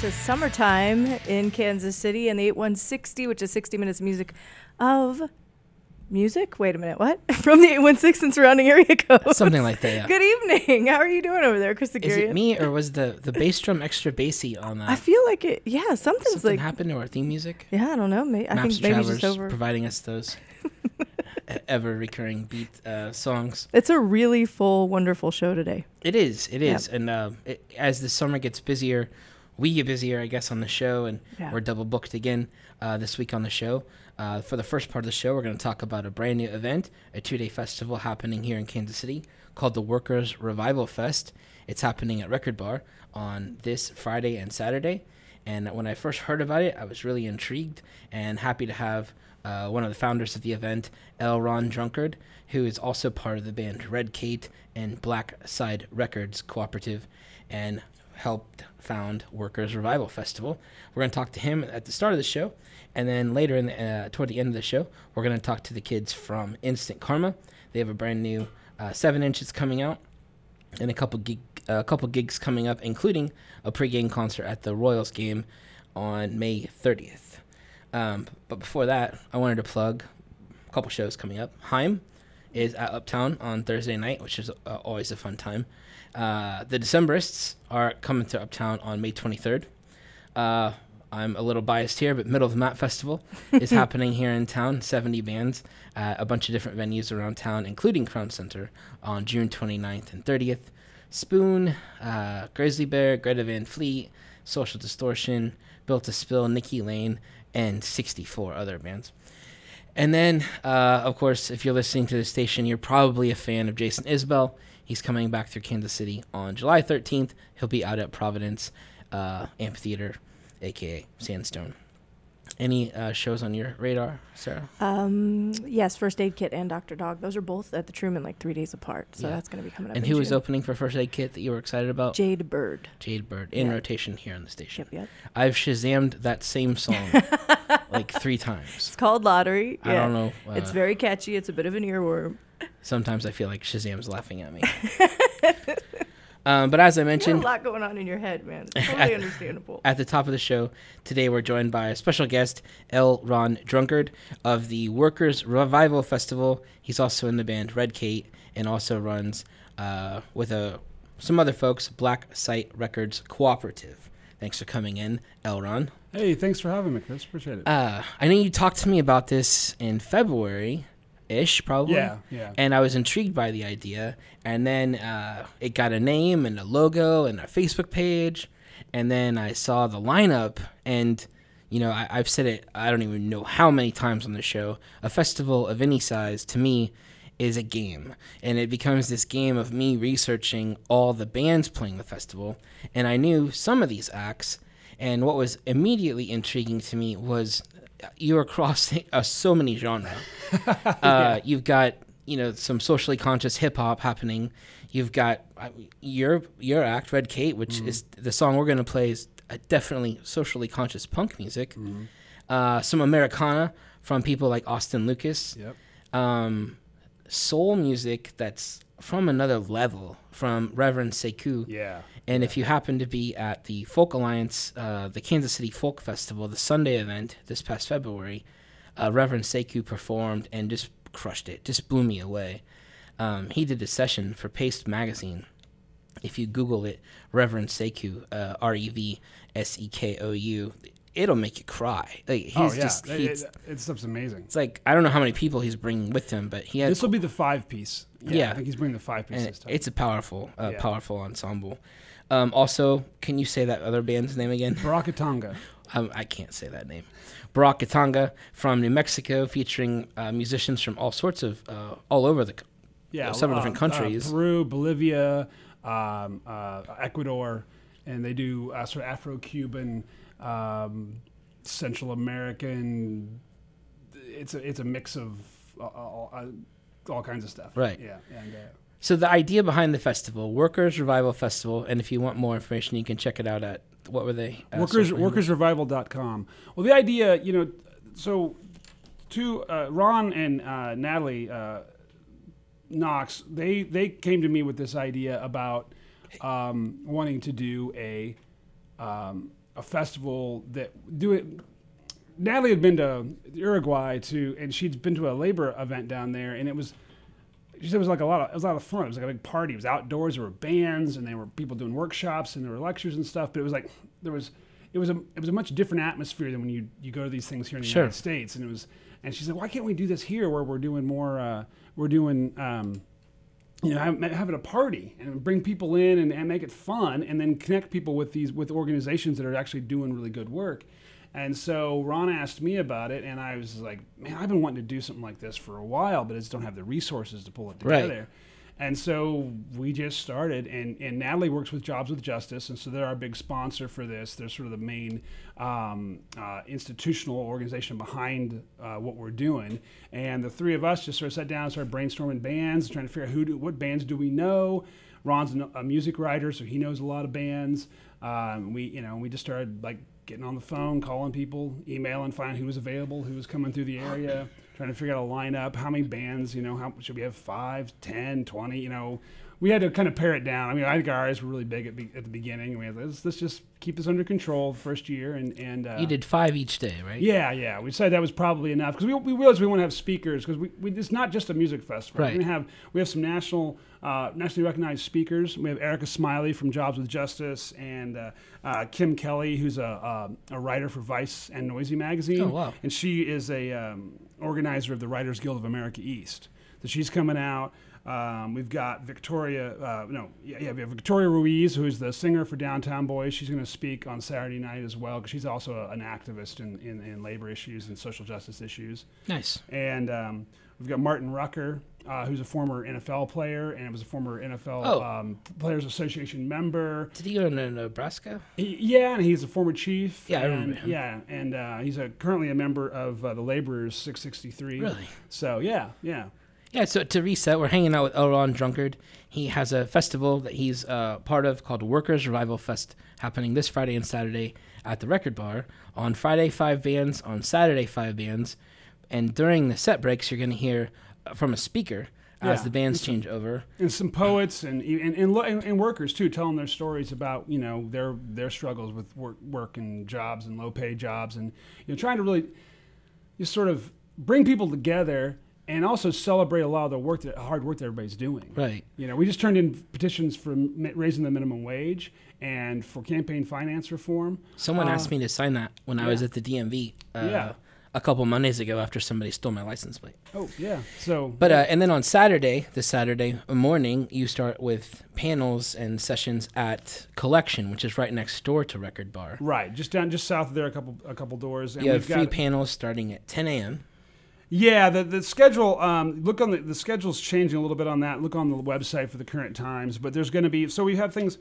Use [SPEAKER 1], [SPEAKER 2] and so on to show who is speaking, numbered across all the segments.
[SPEAKER 1] to summertime in Kansas City and the 8160, which is 60 minutes of music of music. Wait a minute, what? From the 816 and surrounding area codes.
[SPEAKER 2] Something like that. Yeah.
[SPEAKER 1] Good evening. How are you doing over there, Krista
[SPEAKER 2] Is it me or was the the bass drum extra bassy on that?
[SPEAKER 1] I feel like it. Yeah, something's
[SPEAKER 2] Something
[SPEAKER 1] like.
[SPEAKER 2] happened to our theme music.
[SPEAKER 1] Yeah, I don't know. May, I think maybe just over.
[SPEAKER 2] providing us those ever recurring beat uh, songs.
[SPEAKER 1] It's a really full, wonderful show today.
[SPEAKER 2] It is. It is. Yep. And uh, it, as the summer gets busier, we get busier, I guess, on the show, and
[SPEAKER 1] Yeah.
[SPEAKER 2] we're double booked again uh, this week on the show. Uh, for the first part of the show, we're going to talk about a brand new event, a two day festival happening here in Kansas City called the Workers Revival Fest. It's happening at Record Bar on this Friday and Saturday. And when I first heard about it, I was really intrigued and happy to have uh, one of the founders of the event, L. Ron Drunkard, who is also part of the band Red Kate and Black Side Records Cooperative, and helped found Workers Revival Festival. We're going to talk to him at the start of the show, and then later in the, uh, toward the end of the show, we're going to talk to the kids from Instant Karma. They have a brand new uh, seven inches coming out, and a couple gig, a couple gigs coming up, including a pregame concert at the Royals game on May 30th. Um, but before that, I wanted to plug a couple shows coming up. Haim is at Uptown on Thursday night, which is uh, always a fun time. Uh, the Decemberists are coming to Uptown on May 23rd. Uh, I'm a little biased here, but Middle of the Map Festival is happening here in town. 70 bands at a bunch of different venues around town, including Crown Center, on June 29th and 30th. Spoon, uh, Grizzly Bear, Greta Van Fleet, Social Distortion, Built to Spill, Nikki Lane, and 64 other bands. And then, uh, of course, if you're listening to the station, you're probably a fan of Jason Isbell. He's coming back through Kansas City on July 13th. He'll be out at Providence uh, Amphitheater, aka Sandstone. Any uh, shows on your radar, Sarah?
[SPEAKER 1] Um, yes, First Aid Kit and Dr. Dog. Those are both at the Truman like three days apart. So
[SPEAKER 2] Yeah.
[SPEAKER 1] that's going to be coming up.
[SPEAKER 2] And who is opening for First Aid Kit that you were excited about?
[SPEAKER 1] Jade Bird.
[SPEAKER 2] Jade Bird in
[SPEAKER 1] Yeah.
[SPEAKER 2] rotation here on the station.
[SPEAKER 1] Yep, yep.
[SPEAKER 2] I've Shazammed that same song like three times.
[SPEAKER 1] It's called Lottery.
[SPEAKER 2] I
[SPEAKER 1] Yeah.
[SPEAKER 2] don't know. Uh,
[SPEAKER 1] It's very catchy. It's a bit of an earworm.
[SPEAKER 2] sometimes I feel like Shazam's laughing at me. um, but as I
[SPEAKER 1] You a
[SPEAKER 2] mentioned,
[SPEAKER 1] lot going on in your head, man. It's totally understandable.
[SPEAKER 2] at the top of the show today we're joined by a special guest l ron drunkard of the workers revival festival he's also in the band red kate and also runs uh, with a, some other folks black site records cooperative thanks for coming in l ron
[SPEAKER 3] Hey, thanks for having me, Chris. Appreciate it.
[SPEAKER 2] uh, i know you talked to me about this in february ish probably
[SPEAKER 3] yeah, yeah.
[SPEAKER 2] and I was intrigued by the idea. And then uh, it got a name and a logo and a Facebook page. And then I saw the lineup, and you know, I, I've said it. I don't even know how many times on the show. A festival of any size to me is a game, and it becomes this game of me researching all the bands playing the festival. And I knew some of these acts. And what was immediately intriguing to me was you're crossing uh, so many genres. uh, You've got you know some socially conscious hip hop happening. You've got uh, your your act, Red Kate, which is the song we're gonna play is uh, definitely socially conscious punk music. Uh, some Americana from people like Austin Lucas.
[SPEAKER 3] Yep.
[SPEAKER 2] Um, soul music that's from another level from Reverend Sekou.
[SPEAKER 3] Yeah.
[SPEAKER 2] And if you happen to be at the Folk Alliance, uh, the Kansas City Folk Festival, the Sunday event this past February, uh, Reverend Sekou performed and just crushed it, just blew me away. Um, he did a session for Paste Magazine. If you Google it, Reverend Sekou, uh, R E V S E K O U, it'll make you cry. Like he's
[SPEAKER 3] oh, yeah.
[SPEAKER 2] just, he's,
[SPEAKER 3] it, it stuff's amazing.
[SPEAKER 2] it's like I don't know how many people he's bringing with him, but he has
[SPEAKER 3] This will be the five piece. Yeah,
[SPEAKER 2] Yeah.
[SPEAKER 3] I think he's bringing the five piece this time.
[SPEAKER 2] it's a powerful, uh,
[SPEAKER 3] Yeah.
[SPEAKER 2] powerful ensemble. Um, also, can you say that other band's name again?
[SPEAKER 3] Baracutanga.
[SPEAKER 2] um, I can't say that name. Baracutanga from New Mexico, featuring uh, musicians from all sorts of, uh, all over the,
[SPEAKER 3] Yeah.
[SPEAKER 2] several different
[SPEAKER 3] uh,
[SPEAKER 2] countries.
[SPEAKER 3] Peru, Bolivia, um, uh, Ecuador, and they do uh, sort of Afro-Cuban, um, Central American. It's a it's a mix of uh, all, uh, all kinds of stuff.
[SPEAKER 2] Right.
[SPEAKER 3] Yeah. And, uh,
[SPEAKER 2] So the idea behind the festival, Workers Revival Festival, and if you want more information, you can check it out at what were they? Uh,
[SPEAKER 3] workers workersrevival.com. Well, the idea, you know, so to uh, Ron and uh, Natalie uh, Knox, they they came to me with this idea about um, wanting to do a um, a festival that do it. Natalie had been to Uruguay to, and she'd been to a labor event down there, and it was. She said it was like a lot of it was a lot of fun. It was like a big party. It was outdoors. There were bands, and there were people doing workshops, and there were lectures and stuff. But it was like there was it was a it was a much different atmosphere than when you you go to these things here in the
[SPEAKER 2] Sure.
[SPEAKER 3] United States. And it was and she said, why can't we do this here where we're doing more? Uh, we're doing. Um, you know, have, having a party and bring people in and, and make it fun, and then connect people with these with organizations that are actually doing really good work. And so Ron asked me about it, and I was like, "Man, I've been wanting to do something like this for a while, but I just don't have the resources to pull it
[SPEAKER 2] Right.
[SPEAKER 3] together." And so we just started, and, and Natalie works with Jobs with Justice, and so they're our big sponsor for this. They're sort of the main um, uh, institutional organization behind uh, what we're doing. And the three of us just sort of sat down and started brainstorming bands, trying to figure out who do, what bands do we know. Ron's a music writer, so he knows a lot of bands. Um, we, you know, we just started like getting on the phone, calling people, emailing, finding who was available, who was coming through the area, trying to figure out a lineup, how many bands, you know, how should we have five, ten, twenty, you know. We had to kind of pare it down. I mean, I think our eyes were really big at, be, at the beginning. and We had let's, let's just keep this under control the first year, and and uh,
[SPEAKER 2] You did five each day, right?
[SPEAKER 3] yeah, yeah. We decided that was probably enough because we, we realized we want to have speakers because we, we it's not just a music festival.
[SPEAKER 2] Right.
[SPEAKER 3] We have we have some national uh, nationally recognized speakers. We have Erica Smiley from Jobs with Justice and uh, uh, Kim Kelly, who's a, a a writer for Vice and Noisey magazine.
[SPEAKER 2] Oh, wow.
[SPEAKER 3] And she is a um, organizer of the Writers Guild of America East. So she's coming out. Um, we've got Victoria, uh, no, yeah, yeah, we have Victoria Ruiz, who is the singer for Downtown Boys. She's going to speak on Saturday night as well, because she's also a, an activist in, in, in labor issues and social justice issues.
[SPEAKER 2] Nice.
[SPEAKER 3] And um, we've got Martin Rucker, uh, who's a former NFL player and was a former NFL
[SPEAKER 2] Oh.
[SPEAKER 3] um, Players Association member.
[SPEAKER 2] Did he go to Nebraska?
[SPEAKER 3] He- yeah, and he's a former chief.
[SPEAKER 2] Yeah, I
[SPEAKER 3] and,
[SPEAKER 2] remember him.
[SPEAKER 3] Yeah, and uh, he's a, currently a member of uh, the Laborers 663.
[SPEAKER 2] Really?
[SPEAKER 3] So yeah, yeah.
[SPEAKER 2] Yeah, so to reset, we're hanging out with L. Ron Drunkard. He has a festival that he's uh, part of called Workers Revival Fest, happening this Friday and Saturday at the Record Bar. On Friday, five bands. On Saturday, five bands. And during the set breaks, you're going to hear uh, from a speaker as
[SPEAKER 3] Yeah.
[SPEAKER 2] the bands change over.
[SPEAKER 3] and some poets and and, and, and and workers too, telling their stories about you know their their struggles with work, work and jobs and low paid jobs, and you know trying to really just sort of bring people together and also celebrate a lot of the work that hard work that everybody's doing.
[SPEAKER 2] Right.
[SPEAKER 3] You know, we just turned in petitions for mi- raising the minimum wage and for campaign finance reform.
[SPEAKER 2] Someone
[SPEAKER 3] Uh,
[SPEAKER 2] asked me to sign that when I was at the DMV uh,
[SPEAKER 3] Yeah.
[SPEAKER 2] a couple of Mondays ago after somebody stole my license plate.
[SPEAKER 3] Oh yeah. So,
[SPEAKER 2] But uh, and then on Saturday, this Saturday morning, you start with panels and sessions at Collection, which is right next door to Record Bar.
[SPEAKER 3] right, just down, just south of there, a couple, a couple doors, and
[SPEAKER 2] You have free panels starting at 10 a.m.
[SPEAKER 3] Yeah, the, the schedule. Um, look on the the schedule's changing a little bit on that. Look on the website for the current times. But there's going to be so we have things.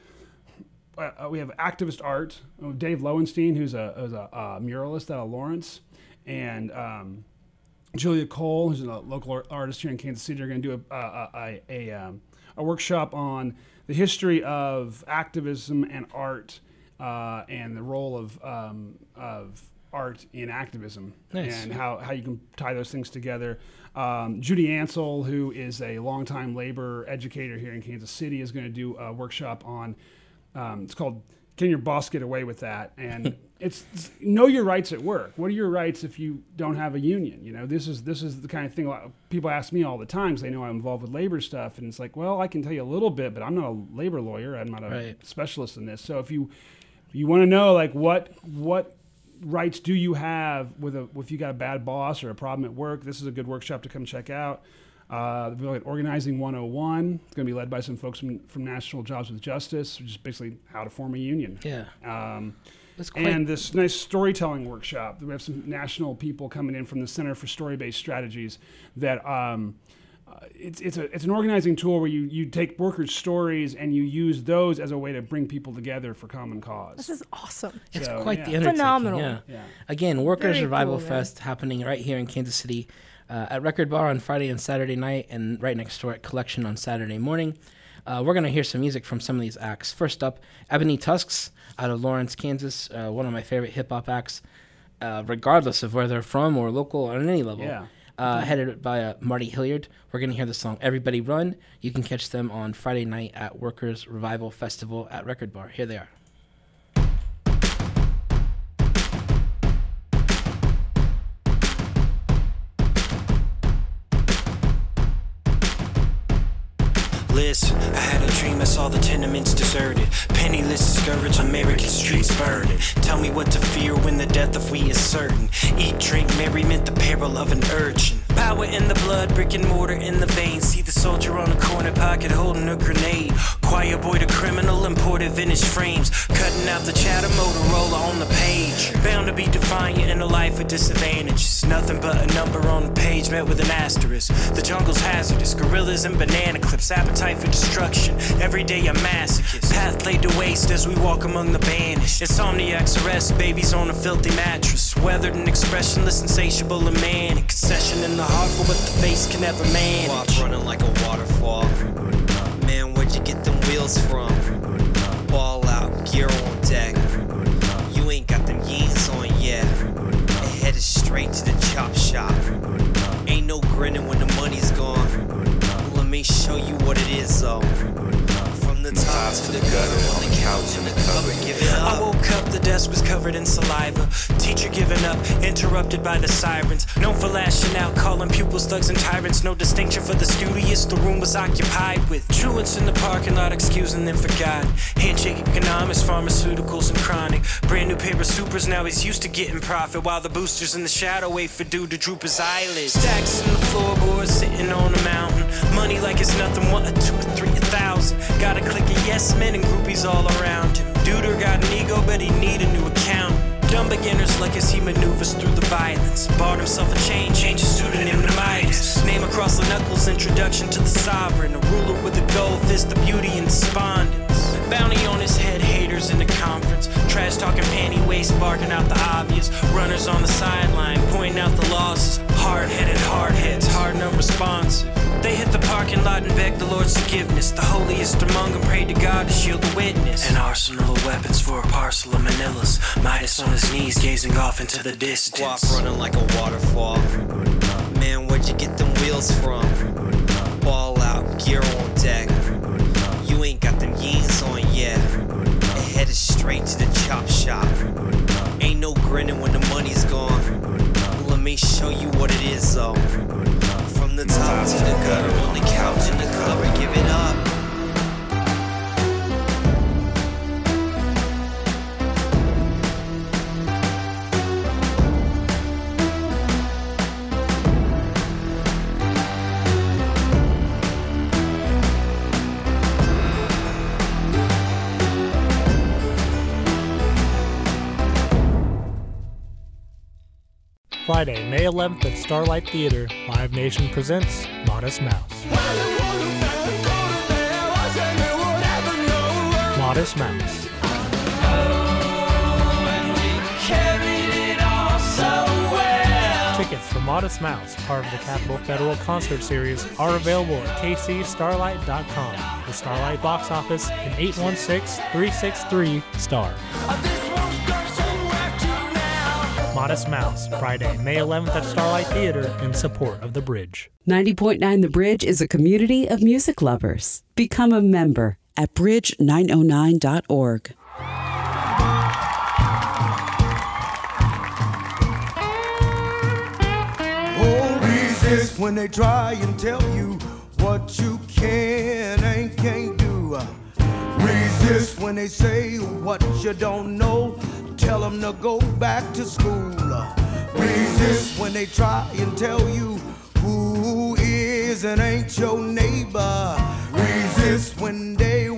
[SPEAKER 3] Uh, uh, we have activist art. Oh, Dave Loewenstein, who's a, who's a muralist out of Lawrence, and um, Julia Cole, who's a local ar- artist here in Kansas City, are going to do a a, a, a, um, a workshop on the history of activism and art uh, and the role of um, of art in activism
[SPEAKER 2] Nice.
[SPEAKER 3] and how, how you can tie those things together. Um, Judy Ancel, who is a longtime labor educator here in Kansas City, is going to do a workshop on. Um, it's called "Can Your Boss Get Away with That?" and it's, it's know your rights at work. What are your rights if you don't have a union? You know, this is this is the kind of thing a lot of people ask me all the time. 'cause they know I'm involved with labor stuff, and it's like, well, I can tell you a little bit, but I'm not a labor lawyer. I'm not a
[SPEAKER 2] Right.
[SPEAKER 3] specialist in this. So if you you want to know like what what rights do you have with a if you got a bad boss or a problem at work this is a good workshop to come check out uh, organizing 101 it's going to be led by some folks from, from national jobs with justice which is basically how to form a union
[SPEAKER 2] Yeah.
[SPEAKER 3] um, and this nice storytelling workshop. We have some national people coming in from the Center for Story-Based Strategies. That um, it's it's a it's an organizing tool where you you take workers' stories and you use those as a way to bring people together for common cause.
[SPEAKER 1] This is awesome.
[SPEAKER 2] it's
[SPEAKER 3] so,
[SPEAKER 2] quite
[SPEAKER 3] yeah.
[SPEAKER 2] the undertaking.
[SPEAKER 1] Phenomenal.
[SPEAKER 2] Yeah.
[SPEAKER 3] Yeah.
[SPEAKER 2] Again, Workers
[SPEAKER 1] Very
[SPEAKER 2] Revival
[SPEAKER 1] cool, man.
[SPEAKER 2] Fest happening right here in Kansas City uh, at Record Bar on Friday and Saturday night, and right next door at Collection on Saturday morning. Uh, we're going to hear some music from some of these acts. First up, Ebony Tusks out of Lawrence, Kansas, uh, one of my favorite hip hop acts, uh, regardless of where they're from or local or on any level.
[SPEAKER 3] Yeah.
[SPEAKER 2] Uh, headed by uh, Marty Hilliard. We're going to hear the song Everybody Run. You can catch them on Friday night at Workers Revival Festival at Record Bar. Here they are.
[SPEAKER 4] I had a dream I saw the tenements deserted. Penniless, discouraged, American streets burning. Tell me what to fear when the death of we is certain. Eat, drink, merriment, the peril of an urchin. Power in the blood, brick and mortar in the veins. See the soldier on the corner pocket holding a grenade. Choir boy, the criminal, imported vintage frames. Cutting out the chatter, Motorola on the page. Bound to be defiant in a life of disadvantages. Nothing but a number on the page met with an asterisk. The jungle's hazardous, gorillas and banana clips. Appetite for destruction. Every day a masochist. Path laid to waste as we walk among the banished. Insomniacs arrest babies on a filthy mattress. Weathered and expressionless, insatiable and manic. Concession in the heart for what the face can never manage.
[SPEAKER 5] Walk running like a waterfall. Man, where'd you get them wheels from? Ball out, gear on deck. You ain't got them yeans on yet. And headed straight to the chop shop. Ain't no grinning when the money's gone. Let me show you what it is, though. The top to the gutter, on the couch in the cupboard,
[SPEAKER 4] I woke up, the desk was covered in saliva. Teacher giving up, interrupted by the sirens. Known for lashing out, calling pupils thugs and tyrants. No distinction for the studious, the room was occupied with truants in the parking lot, excusing them for God. Handshake economics, pharmaceuticals, and chronic. Brand new paper supers, now he's used to getting profit. While the boosters in the shadow wait for dude to droop his eyelids. Stacks in the floorboards, sitting on a mountain. Money like it's nothing, one, two, a three, a thousand. Got a yes men and groupies all around him. Duder got an ego, but he need a new account. Dumb beginners like as he maneuvers through the violence. Bought himself a chain, changed his pseudonym to Midas. Name across the knuckles, introduction to the sovereign. A ruler with a gold fist, the beauty and despondence. Bounty on his head, haters in the conference. Trash talking panty waist, barking out the obvious. Runners on the sideline, pointing out the losses. Hard headed, hard heads, hard and unresponsive. They hit the parking lot and begged the Lord's forgiveness. The holiest among them prayed to God to shield the witness. An arsenal of weapons for a parcel of manillas. Midas on his knees, gazing off into the
[SPEAKER 5] Guap
[SPEAKER 4] distance.
[SPEAKER 5] running like a waterfall. Man, where'd you get them wheels from? Ball out, gear on deck. Straight to the chop shop. Ain't no grinning when the money's gone. Let me show you what it is, though. From the top to the gutter, on the couch in the cupboard, give it
[SPEAKER 6] Friday, May 11th at Starlight Theater, Live Nation presents Modest Mouse. Modest Mouse. Tickets for Modest Mouse, part of the Capital Federal Concert Series, are available at kcstarlight.com. The Starlight box office in 816-363-STAR. Modest Mouse, Friday, May 11th at Starlight Theater in support of The Bridge.
[SPEAKER 7] 90.9 The Bridge is a community of music lovers. Become a member at bridge909.org.
[SPEAKER 8] Oh, resist when they try and tell you what you can and can't do. Resist when they say what you don't know. Tell them to go back to school. Resist when they try and tell you who is and ain't your neighbor. Resist when they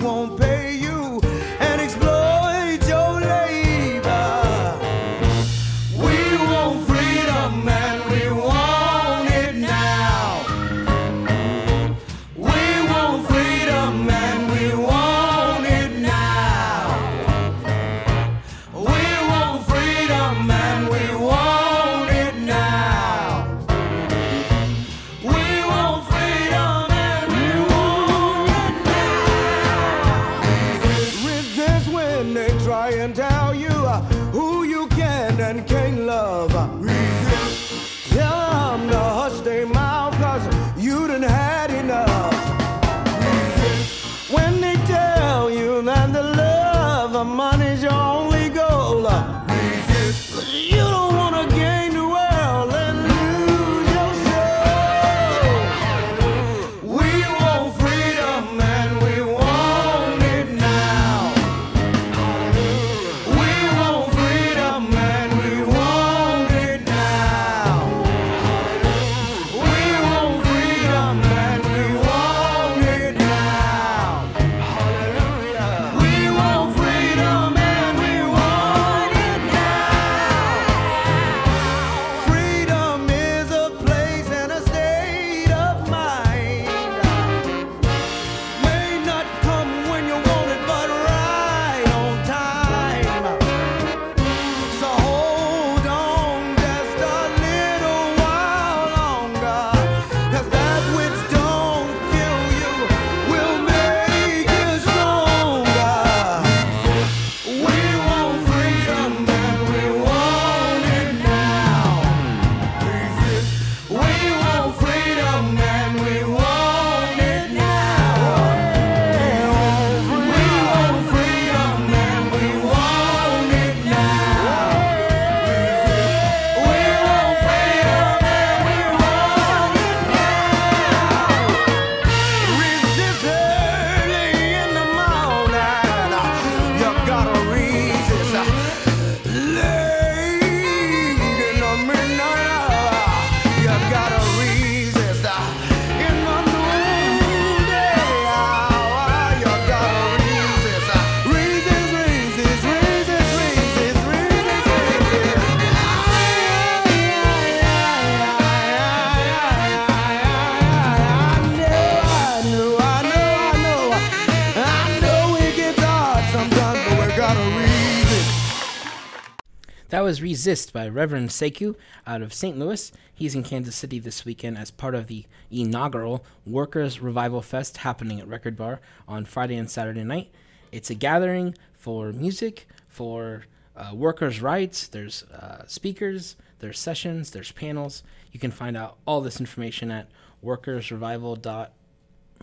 [SPEAKER 8] Resist
[SPEAKER 2] by Reverend Sekou out of St. Louis. He's in Kansas City this weekend as part of the inaugural Workers Revival Fest happening at Record Bar on Friday and Saturday night. It's a gathering for music, for uh, workers' rights. There's uh, speakers, there's sessions, there's panels. You can find out all this information at workersrevival.com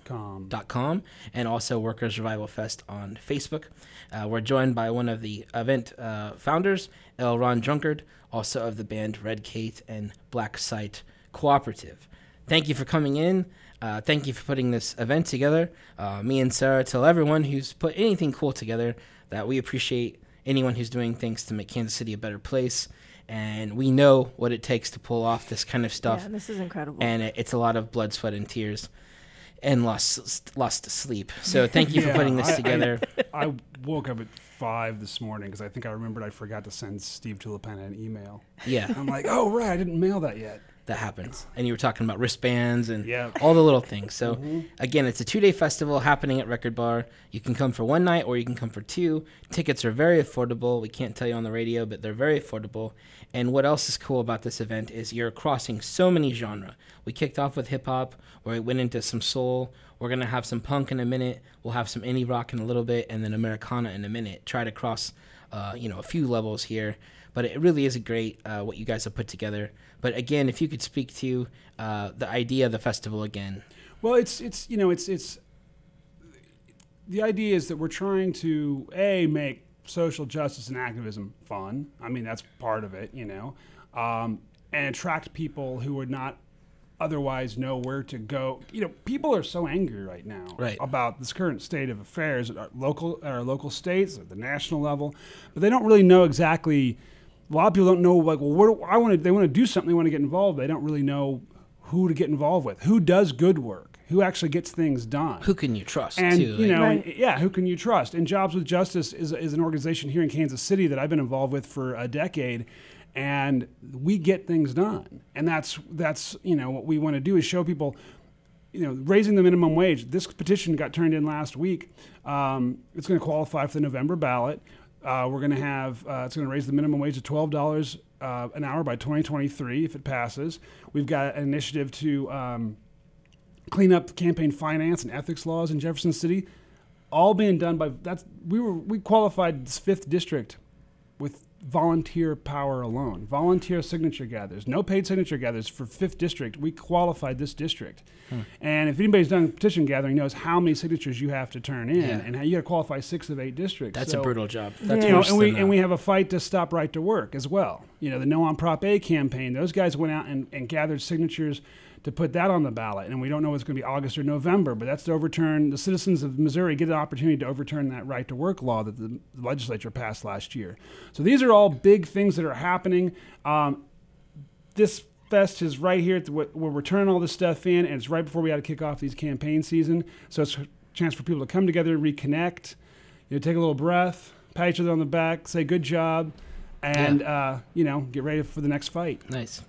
[SPEAKER 3] Com.
[SPEAKER 2] com and also Workers Revival Fest on Facebook. Uh, we're joined by one of the event uh, founders, L. Ron Drunkard, also of the band Red Kate and Black Site Cooperative. Thank you for coming in. Uh, thank you for putting this event together. Uh, me and Sarah tell everyone who's put anything cool together that we appreciate anyone who's doing things to make Kansas City a better place. And we know what it takes to pull off this kind of stuff.
[SPEAKER 1] Yeah, this is incredible.
[SPEAKER 2] And it, it's a lot of blood, sweat, and tears and lost lost sleep. So thank you for putting this
[SPEAKER 3] I- I-
[SPEAKER 2] together.
[SPEAKER 3] I woke up at five this morning because I think I remembered I forgot to send Steve Tulipana an email.
[SPEAKER 2] yeah,
[SPEAKER 3] I'm like, oh right, I didn't mail that yet.
[SPEAKER 2] That happens. And you were talking about wristbands and
[SPEAKER 3] Yeah.
[SPEAKER 2] all the little things. So again, it's a two day festival happening at Record Bar. You can come for one night or you can come for two. Tickets are very affordable. We can't tell you on the radio, but they're very affordable. And what else is cool about this event is you're crossing so many genre. We kicked off with hip hop, where we went into some soul. We're gonna have some punk in a minute. We'll have some indie rock in a little bit, and then Americana in a minute. Try to cross, uh, you know, a few levels here. But it really is a great uh, what you guys have put together. But again, if you could speak to uh, the idea of the festival again.
[SPEAKER 3] Well, it's it's you know it's it's the idea is that we're trying to a make social justice and activism fun. I mean that's part of it, you know, um, and attract people who would not otherwise know where to go. You know, people are so angry right now
[SPEAKER 2] Right.
[SPEAKER 3] about this current state of affairs at our local at our local states at the national level, but they don't really know exactly. A lot of people don't know like well, where do, I want to. They want to do something. They want to get involved. They don't really know who to get involved with. Who does good work? Who actually gets things done?
[SPEAKER 2] Who can you trust
[SPEAKER 3] and
[SPEAKER 2] too?
[SPEAKER 3] you know,
[SPEAKER 1] Right.
[SPEAKER 3] yeah, who can you trust? And Jobs with Justice is, is an organization here in Kansas City that I've been involved with for a decade, and we get things done. And that's that's you know what we want to do is show people, you know, raising the minimum wage. This petition got turned in last week. Um, it's going to qualify for the November ballot. Uh, we're going to have uh, it's going to raise the minimum wage to twelve dollars uh, an hour by 2023 if it passes. We've got an initiative to um, clean up campaign finance and ethics laws in Jefferson City, all being done by that's we were we qualified this fifth district with volunteer power alone, volunteer signature gathers, no paid signature gathers for fifth district. We qualified this district, hmm. and if anybody's done petition gathering, knows how many signatures you have to turn in,
[SPEAKER 2] Yeah.
[SPEAKER 3] and how you got to qualify six of eight districts.
[SPEAKER 2] that's
[SPEAKER 3] So-
[SPEAKER 2] a brutal job. That's
[SPEAKER 1] Yeah.
[SPEAKER 3] you know, and we and we have a fight to stop right to work as well. You know, the No on Prop A campaign; those guys went out and, and gathered signatures to put that on the ballot. And we don't know if it's going to be August or November, but that's to overturn the citizens of Missouri get an opportunity to overturn that right to work law that the legislature passed last year. So these are all big things that are happening. Um, this fest is right here at the, where we're turning all this stuff in, and it's right before we had to kick off these campaign season. So it's a chance for people to come together, reconnect, you know, take a little breath, pat each other on the back, say good job, and uh, you know, get ready for the next fight.
[SPEAKER 2] Nice.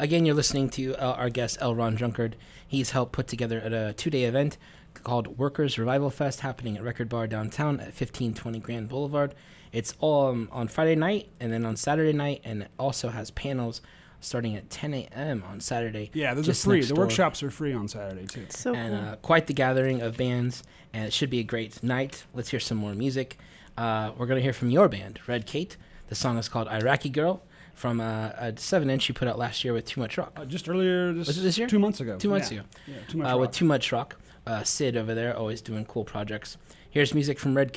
[SPEAKER 2] Again, you're listening to uh, our guest, L. Ron Drunkard. He's helped put together at a two day event called Workers Revival Fest happening at Record Bar downtown at 1520 Grand Boulevard. It's all um, on Friday night and then on Saturday night, and it also has panels starting at 10 a.m. on Saturday.
[SPEAKER 3] Yeah, those
[SPEAKER 2] just
[SPEAKER 3] are free. The
[SPEAKER 2] door.
[SPEAKER 3] workshops are free on Saturday too.
[SPEAKER 1] so
[SPEAKER 2] and
[SPEAKER 1] cool.
[SPEAKER 2] uh, quite the gathering of bands, and it should be a great night. Let's hear some more music. Uh, we're gonna hear from your band, Red Kate. The song is called "Iraqi Girl" from uh, a seven-inch you put out last year with Too Much Rock.
[SPEAKER 3] Uh, just earlier this,
[SPEAKER 2] Was it this year?
[SPEAKER 3] Two months ago.
[SPEAKER 2] Two months
[SPEAKER 3] Yeah.
[SPEAKER 2] ago.
[SPEAKER 3] Yeah, too much.
[SPEAKER 2] uh, with. Too Much Rock. Uh, Sid over there, always doing cool projects. Here's music from Red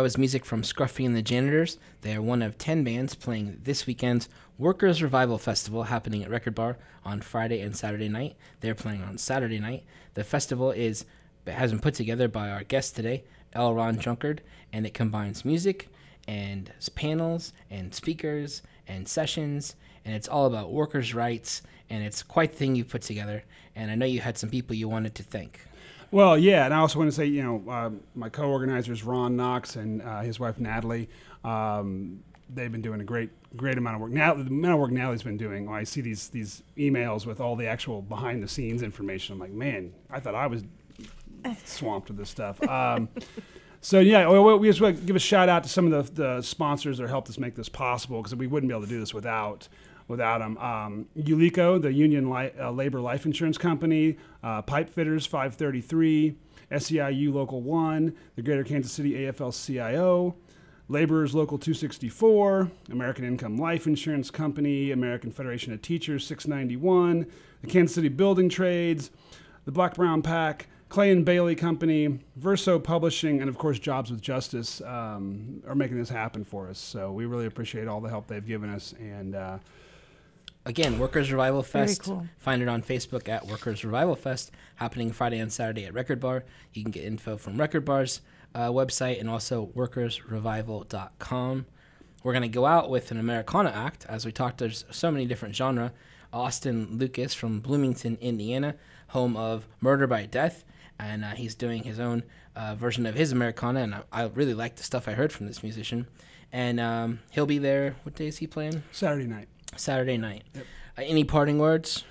[SPEAKER 2] That was music from Scruffy and the Janitors. They are one of 10 bands playing this weekend's Workers Revival Festival happening at Record Bar on Friday and Saturday night. They're playing on Saturday night. The festival is has been put together by our guest today, L. Ron Drunkard, and it combines music and panels and speakers and sessions, and it's all about workers' rights, and it's quite the thing you put together. And I know you had some people you wanted to thank.
[SPEAKER 3] Well, yeah, and I also want to say, you know, uh, my co-organizers Ron Knox and uh, his wife Natalie, um, they've been doing a great, great amount of work. Now, the amount of work Natalie's been doing. I see these these emails with all the actual behind-the-scenes information, I'm like, man, I thought I was swamped with this stuff. Um, so yeah, we, we just want to give a shout out to some of the, the sponsors that helped us make this possible because we wouldn't be able to do this without without them. Um, Ulico, the Union Li- uh, Labor Life Insurance Company, uh, Pipe Fitters 533, SEIU Local 1, the Greater Kansas City AFL CIO, Laborers Local 264, American Income Life Insurance Company, American Federation of Teachers 691, the Kansas City Building Trades, the Black Brown Pack, Clay and Bailey Company, Verso Publishing, and of course Jobs with Justice um, are making this happen for us. So we really appreciate all the help they've given us. And uh,
[SPEAKER 2] Again, Workers Revival
[SPEAKER 1] Very
[SPEAKER 2] Fest.
[SPEAKER 1] cool.
[SPEAKER 2] Find it on Facebook at Workers Revival Fest, happening Friday and Saturday at Record Bar. You can get info from Record Bar's uh, website and also workersrevival.com. We're going to go out with an Americana act. As we talked, there's so many different genre. Austin Lucas from Bloomington, Indiana, home of Murder by Death. And uh, he's doing his own uh, version of his Americana. And I, I really like the stuff I heard from this musician. And um, he'll be there. What day is he playing?
[SPEAKER 3] Saturday night.
[SPEAKER 2] Saturday night. Uh, any parting words?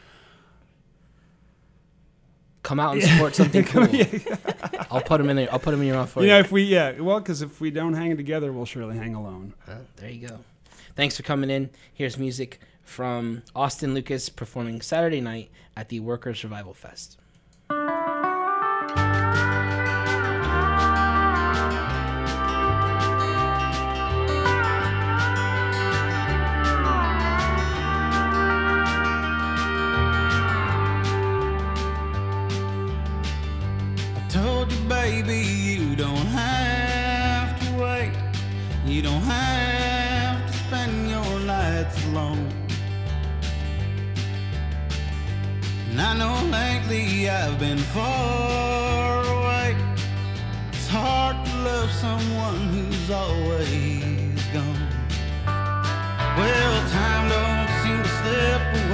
[SPEAKER 2] Come out and support something cool. I'll put them in there. I'll put them in your mouth for
[SPEAKER 3] You
[SPEAKER 2] you.
[SPEAKER 3] know, if we, yeah, well, because if we don't hang together, we'll surely hang alone.
[SPEAKER 2] Uh, there you go. Thanks for coming in. Here's music from Austin Lucas performing Saturday night at the Workers Survival Fest.
[SPEAKER 9] Baby, you don't have to wait. You don't have to spend your nights alone. And I know lately I've been far away. It's hard to love someone who's always gone. Well, time don't seem to slip away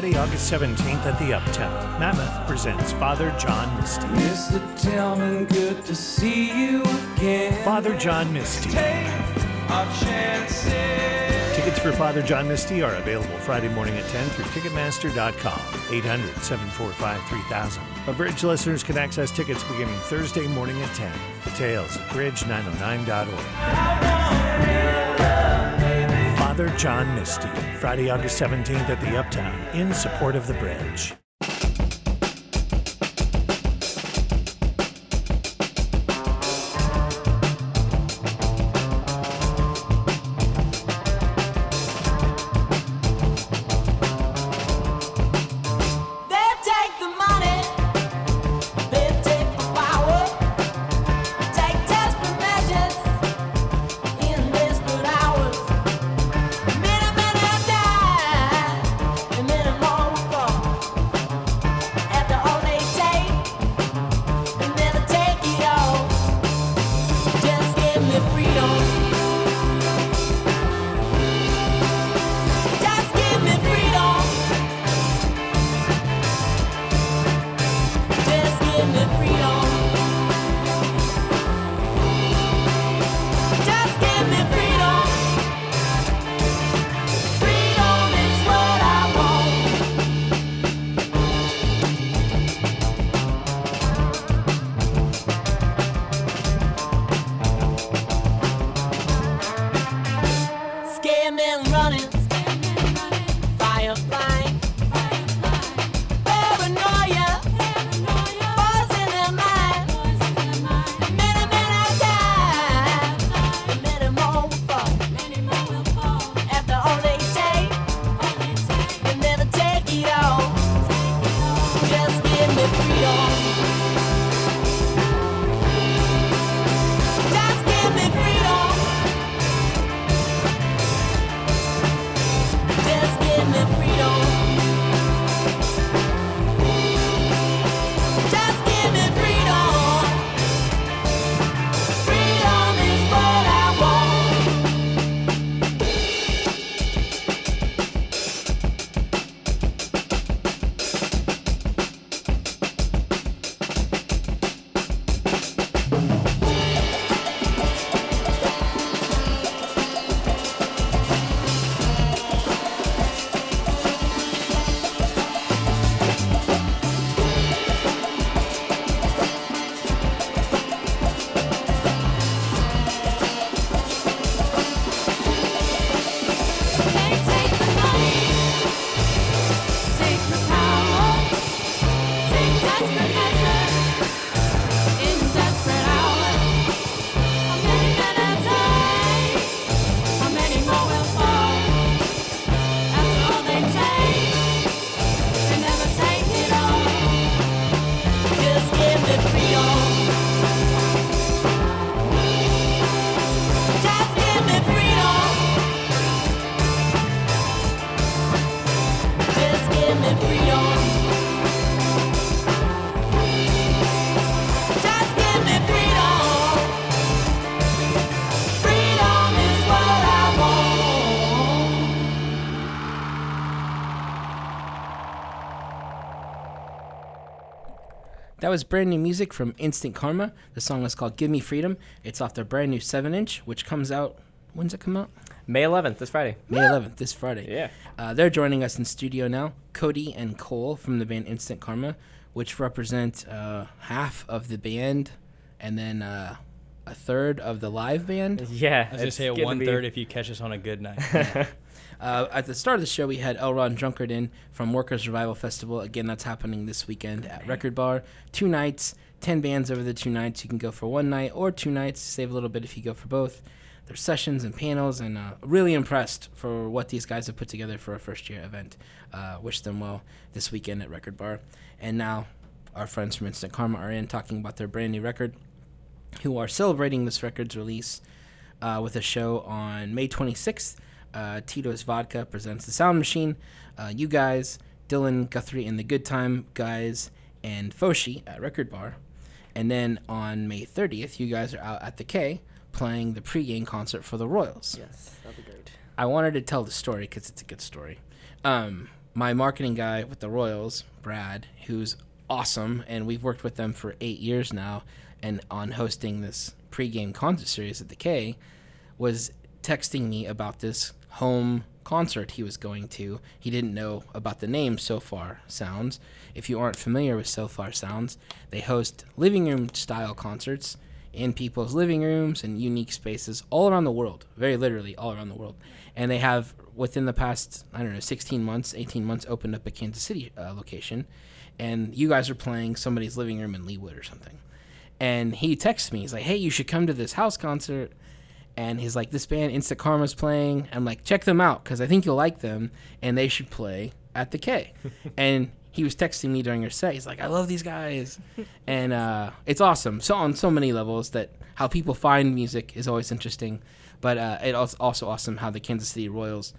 [SPEAKER 6] Friday, August 17th at the Uptown. Mammoth presents Father John Misty.
[SPEAKER 9] Mr. Tillman, good to see you again.
[SPEAKER 6] Father John Misty.
[SPEAKER 10] our chances.
[SPEAKER 11] Tickets for Father John Misty are available Friday morning at 10 through Ticketmaster.com, 800 745 3000. But Bridge listeners can access tickets beginning Thursday morning at 10. Details at bridge909.org. Father John Misty, Friday, August 17th at the Uptown, in support of the bridge.
[SPEAKER 2] That was brand new music from Instant Karma. The song is called Give Me Freedom. It's off their brand new 7 inch, which comes out. When's it come out?
[SPEAKER 12] May 11th, this Friday.
[SPEAKER 2] May 11th, this Friday.
[SPEAKER 12] Yeah.
[SPEAKER 2] Uh, they're joining us in studio now. Cody and Cole from the band Instant Karma, which represent uh, half of the band and then uh, a third of the live band.
[SPEAKER 12] Yeah,
[SPEAKER 13] I was gonna say a one third if you catch us on a good night.
[SPEAKER 2] Uh, at the start of the show, we had L. Ron Drunkard in from Workers Revival Festival. Again, that's happening this weekend at Record Bar. Two nights, 10 bands over the two nights. You can go for one night or two nights. Save a little bit if you go for both. There's sessions and panels, and uh, really impressed for what these guys have put together for a first year event. Uh, wish them well this weekend at Record Bar. And now, our friends from Instant Karma are in talking about their brand new record, who are celebrating this record's release uh, with a show on May 26th. Uh, Tito's Vodka presents The Sound Machine. Uh, you guys, Dylan Guthrie and the Good Time guys, and Foshi at Record Bar. And then on May 30th, you guys are out at the K playing the pregame concert for the Royals.
[SPEAKER 12] Yes, that'd be great.
[SPEAKER 2] I wanted to tell the story because it's a good story. Um, my marketing guy with the Royals, Brad, who's awesome, and we've worked with them for eight years now, and on hosting this pregame concert series at the K, was texting me about this home concert he was going to. He didn't know about the name Sofar Sounds. If you aren't familiar with Sofar Sounds, they host living room style concerts in people's living rooms and unique spaces all around the world, very literally all around the world. And they have, within the past, I don't know, 16 months, 18 months, opened up a Kansas City uh, location. And you guys are playing somebody's living room in Leawood or something. And he texts me, he's like, hey, you should come to this house concert and he's like, "This band Instant Karma's playing." I'm like, "Check them out because I think you'll like them, and they should play at the K." and he was texting me during your set. He's like, "I love these guys," and uh, it's awesome. So on so many levels that how people find music is always interesting, but uh, it also awesome how the Kansas City Royals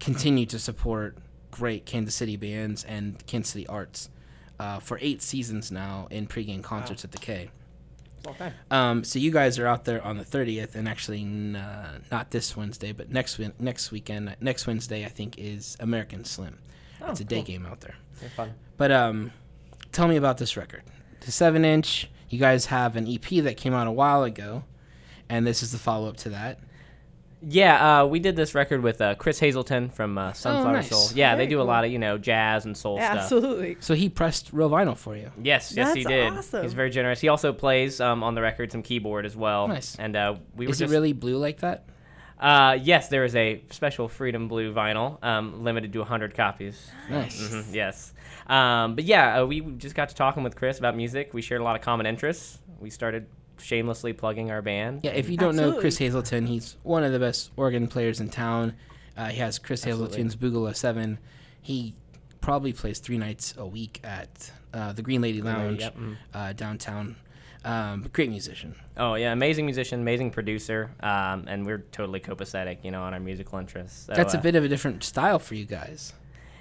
[SPEAKER 2] continue to support great Kansas City bands and Kansas City arts uh, for eight seasons now in pregame concerts at the K.
[SPEAKER 12] Okay.
[SPEAKER 2] Um, so you guys are out there on the 30th, and actually n- uh, not this Wednesday, but next win- next weekend, next Wednesday, I think is American Slim.
[SPEAKER 12] Oh,
[SPEAKER 2] it's a day
[SPEAKER 12] cool.
[SPEAKER 2] game out there.
[SPEAKER 12] Okay, fun.
[SPEAKER 2] But um, tell me about this record. The seven inch. You guys have an EP that came out a while ago, and this is the follow up to that.
[SPEAKER 12] Yeah, uh, we did this record with uh, Chris Hazelton from uh, Sunflower
[SPEAKER 2] Oh, nice.
[SPEAKER 12] Soul. Yeah,
[SPEAKER 1] Very
[SPEAKER 12] they do a
[SPEAKER 1] cool.
[SPEAKER 12] lot of you know jazz and soul stuff.
[SPEAKER 1] Absolutely.
[SPEAKER 2] So he pressed real vinyl for you.
[SPEAKER 12] Yes, yes, he
[SPEAKER 1] That's
[SPEAKER 12] did.
[SPEAKER 1] awesome.
[SPEAKER 12] He's very generous. He also plays um, on the record some keyboard as well.
[SPEAKER 2] Nice.
[SPEAKER 12] And uh, we were
[SPEAKER 2] Is
[SPEAKER 12] just,
[SPEAKER 2] it really blue like that?
[SPEAKER 12] Uh, yes, there is a special Freedom Blue vinyl, um, limited to 100 copies.
[SPEAKER 2] Nice.
[SPEAKER 12] Mhm, yes. Um, but yeah, uh, we just got to talking with Chris about music. We shared a lot of common interests. We started shamelessly plugging our band.
[SPEAKER 2] Yeah, if you don't know Chris Hazelton, he's one of the best organ players in town. Uh, he has Chris
[SPEAKER 12] Absolutely.
[SPEAKER 2] Hazelton's Boogaloo 7. He probably plays three nights a week at uh, the Green Lady Lounge
[SPEAKER 12] yep, mhm.
[SPEAKER 2] uh, downtown. Um, great musician.
[SPEAKER 12] Oh yeah, amazing musician, amazing producer, um, and we're totally copacetic, you know, on our musical interests. So,
[SPEAKER 2] That's a
[SPEAKER 12] uh,
[SPEAKER 2] bit of a different style for you guys.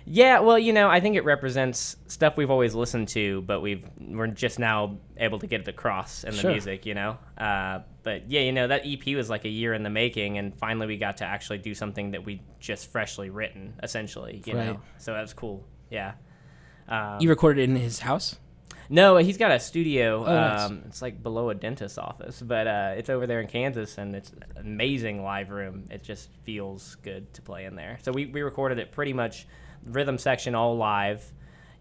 [SPEAKER 12] Yeah, well, you know, I think it represents stuff we've always listened to, but we've we're just now able to get it across in the
[SPEAKER 2] Sure.
[SPEAKER 12] music, you know. Uh, but yeah, you know, that EP was like a year in the making, and finally we got to actually do something that we just freshly written, essentially, you
[SPEAKER 2] Right.
[SPEAKER 12] know. So that was cool. Yeah. Um,
[SPEAKER 2] you recorded it in his house?
[SPEAKER 12] no, he's got a studio.
[SPEAKER 2] Oh, nice.
[SPEAKER 12] um, It's like below a dentist's office, but uh, it's over there in Kansas, and it's an amazing live room. It just feels good to play in there. So we, we recorded it pretty much rhythm section all live,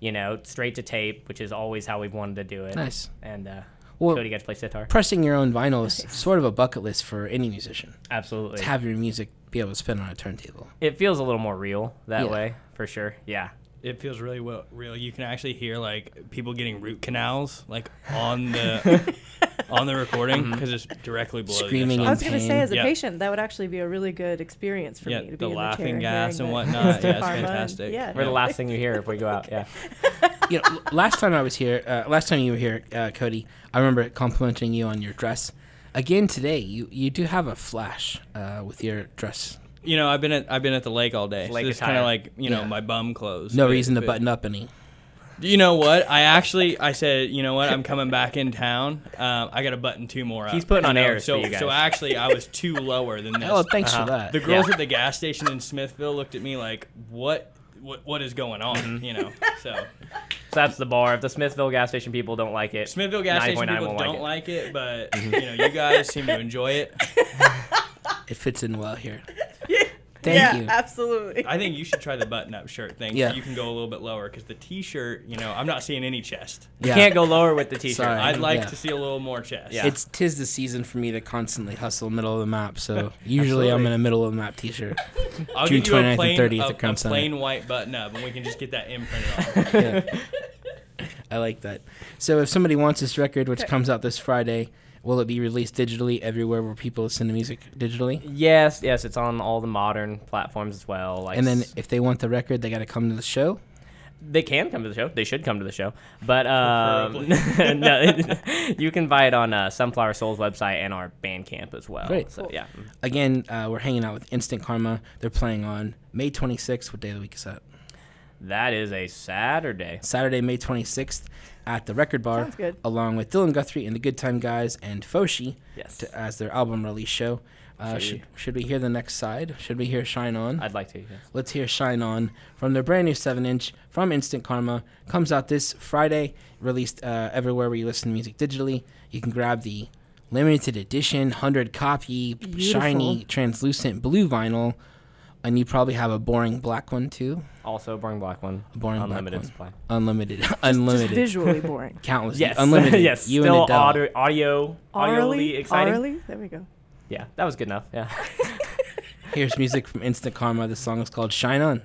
[SPEAKER 12] you know, straight to tape, which is always how we've wanted to do it.
[SPEAKER 2] Nice.
[SPEAKER 12] And uh,
[SPEAKER 2] Well,
[SPEAKER 12] Cody got to play sitar.
[SPEAKER 2] Pressing your own vinyl is sort of a bucket list for any musician.
[SPEAKER 12] Absolutely.
[SPEAKER 2] To have your music be able to spin on a turntable.
[SPEAKER 12] It feels a little more real that
[SPEAKER 13] Yeah.
[SPEAKER 12] way, for sure. Yeah.
[SPEAKER 13] It feels really well, real. You can actually hear like people getting root canals like on the on the recording
[SPEAKER 12] Mm-hmm.
[SPEAKER 13] because it's directly below.
[SPEAKER 2] Screaming
[SPEAKER 13] the
[SPEAKER 1] I was going to say, as a
[SPEAKER 13] yeah.
[SPEAKER 1] patient, that would actually be a really good experience for
[SPEAKER 13] Yeah,
[SPEAKER 1] me to
[SPEAKER 13] the
[SPEAKER 1] be in
[SPEAKER 13] laughing
[SPEAKER 1] the chair
[SPEAKER 13] gas
[SPEAKER 1] hearing
[SPEAKER 13] and
[SPEAKER 1] the
[SPEAKER 13] whatnot. Yeah, it's
[SPEAKER 1] Karma and-
[SPEAKER 13] fantastic.
[SPEAKER 1] Yeah.
[SPEAKER 12] We're the last thing you hear if we go out. Yeah.
[SPEAKER 2] you know, l- last time I was here, uh, last time you were here, uh, Cody, I remember complimenting you on your dress. Again today, you you do have a flash uh, with your dress.
[SPEAKER 13] You know, I've been at I've been at the lake all day.
[SPEAKER 12] Lake
[SPEAKER 13] so it's kind of like you know
[SPEAKER 2] Yeah.
[SPEAKER 13] my bum clothes.
[SPEAKER 2] No
[SPEAKER 13] but-
[SPEAKER 2] reason to
[SPEAKER 13] but-
[SPEAKER 2] button up any.
[SPEAKER 13] You know what? I actually I said you know what I'm coming back in town. Um, I got to button two more up.
[SPEAKER 12] He's putting on
[SPEAKER 13] know?
[SPEAKER 12] airs
[SPEAKER 13] So
[SPEAKER 12] for you
[SPEAKER 13] so actually I was two lower than this.
[SPEAKER 2] Oh, thanks
[SPEAKER 12] Uh-huh.
[SPEAKER 2] for that.
[SPEAKER 13] The girls
[SPEAKER 12] Yeah.
[SPEAKER 13] at the gas station in Smithville looked at me like, "What, what, what is going on?"
[SPEAKER 12] Mm-hmm.
[SPEAKER 13] You know. So
[SPEAKER 12] So that's the bar. If the Smithville gas station people don't like it,
[SPEAKER 13] Smithville gas station
[SPEAKER 12] 9.9
[SPEAKER 13] people don't
[SPEAKER 12] like it.
[SPEAKER 13] like it, but you know, you guys seem to enjoy it.
[SPEAKER 2] It fits in well here. Thank
[SPEAKER 1] yeah,
[SPEAKER 2] you.
[SPEAKER 1] absolutely.
[SPEAKER 13] I think you should try the button-up shirt thing.
[SPEAKER 2] Yeah.
[SPEAKER 13] You can go a little bit lower because the T-shirt, you know, I'm not seeing any chest.
[SPEAKER 12] You
[SPEAKER 2] Yeah.
[SPEAKER 12] can't go lower with the t-shirt.
[SPEAKER 2] Sorry.
[SPEAKER 13] I'd like
[SPEAKER 2] Yeah.
[SPEAKER 13] to see a little more chest.
[SPEAKER 12] Yeah.
[SPEAKER 2] It's tis the season for me to constantly hustle middle of the map. So usually I'm in a middle of the map T-shirt.
[SPEAKER 13] I'll
[SPEAKER 2] June
[SPEAKER 13] get you a
[SPEAKER 2] 29th and
[SPEAKER 13] plain,
[SPEAKER 2] 30th
[SPEAKER 13] a,
[SPEAKER 2] at Crown
[SPEAKER 13] a
[SPEAKER 2] Center.
[SPEAKER 13] plain white button-up, and we can just get that imprinted on.
[SPEAKER 2] Yeah. I like that. So if somebody wants this record, which comes out this Friday, will it be released digitally everywhere where people listen to music digitally?
[SPEAKER 12] Yes, yes, it's on all the modern platforms as well. Like
[SPEAKER 2] And then if they want the record, they got to come to the show.
[SPEAKER 12] they can come to the show. They should come to the show. But um, no, you can buy it on uh, Sunflower Soul's website and our Bandcamp as well.
[SPEAKER 2] Great.
[SPEAKER 12] So yeah,
[SPEAKER 2] Again, uh, we're hanging out with Instant Karma. They're playing on May 26th. What day of the week is that?
[SPEAKER 12] That is a Saturday.
[SPEAKER 2] Saturday, May 26th at the Record Bar,
[SPEAKER 1] Sounds good.
[SPEAKER 2] along with Dylan Guthrie and the Good Time Guys and Foshi
[SPEAKER 12] Yes.
[SPEAKER 2] to, as their album release show. Uh,
[SPEAKER 12] Should
[SPEAKER 2] should,
[SPEAKER 12] we-
[SPEAKER 2] should we hear the next side? Should we hear Shine On?
[SPEAKER 12] I'd like to. Yes.
[SPEAKER 2] Let's hear Shine On from their brand new 7 inch from Instant Karma. Comes out this Friday, released uh, everywhere where you listen to music digitally. You can grab the limited edition, hundred copy, shiny, translucent blue vinyl, and you probably have a boring black one too.
[SPEAKER 12] Also, boring black one.
[SPEAKER 2] A boring
[SPEAKER 12] Unlimited
[SPEAKER 2] black
[SPEAKER 12] supply.
[SPEAKER 2] one. Unlimited, unlimited.
[SPEAKER 1] Unlimited, visually boring.
[SPEAKER 2] Countless.
[SPEAKER 12] Yes.
[SPEAKER 2] Unlimited.
[SPEAKER 12] yes.
[SPEAKER 2] You
[SPEAKER 12] Still
[SPEAKER 2] and Adele.
[SPEAKER 12] audio, audio, audioly
[SPEAKER 1] Aurally?
[SPEAKER 12] exciting.
[SPEAKER 1] Aurally? There we go.
[SPEAKER 12] Yeah, that was good enough. Yeah.
[SPEAKER 2] Here's music from Instant Karma. The song is called Shine On.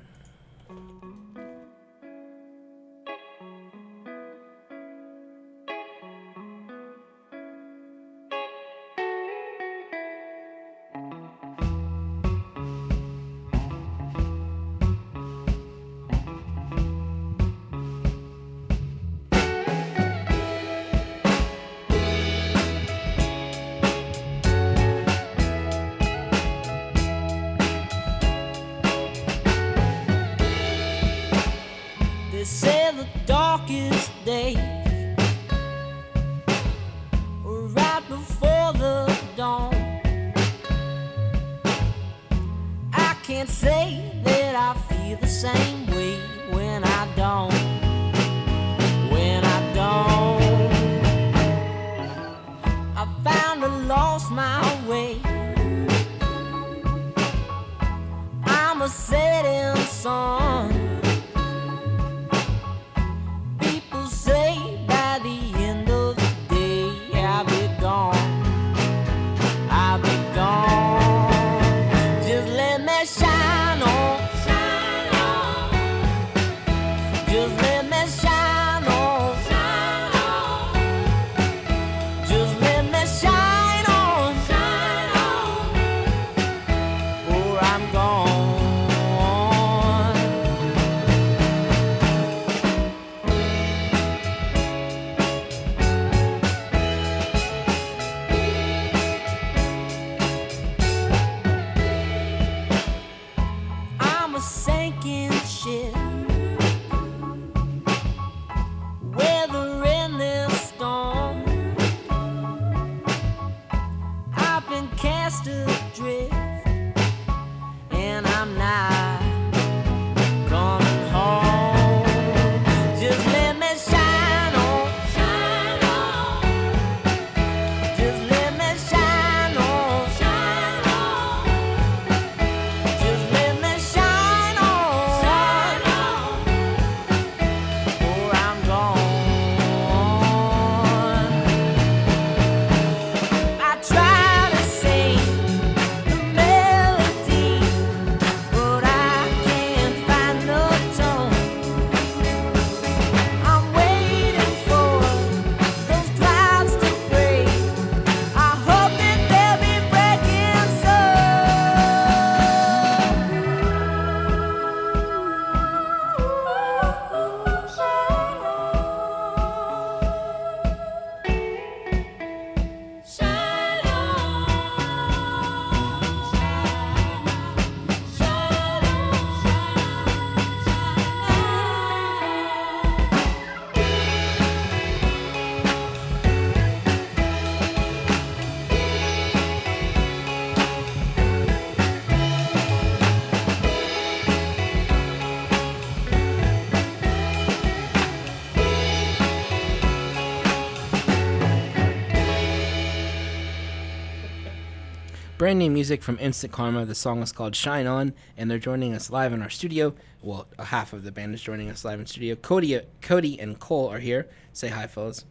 [SPEAKER 2] Brand new music from Instant Karma. The song is called Shine On, and they're joining us live in our studio. Well, a half of the band is joining us live in studio. Cody, Cody and Cole are here. Say hi, fellas.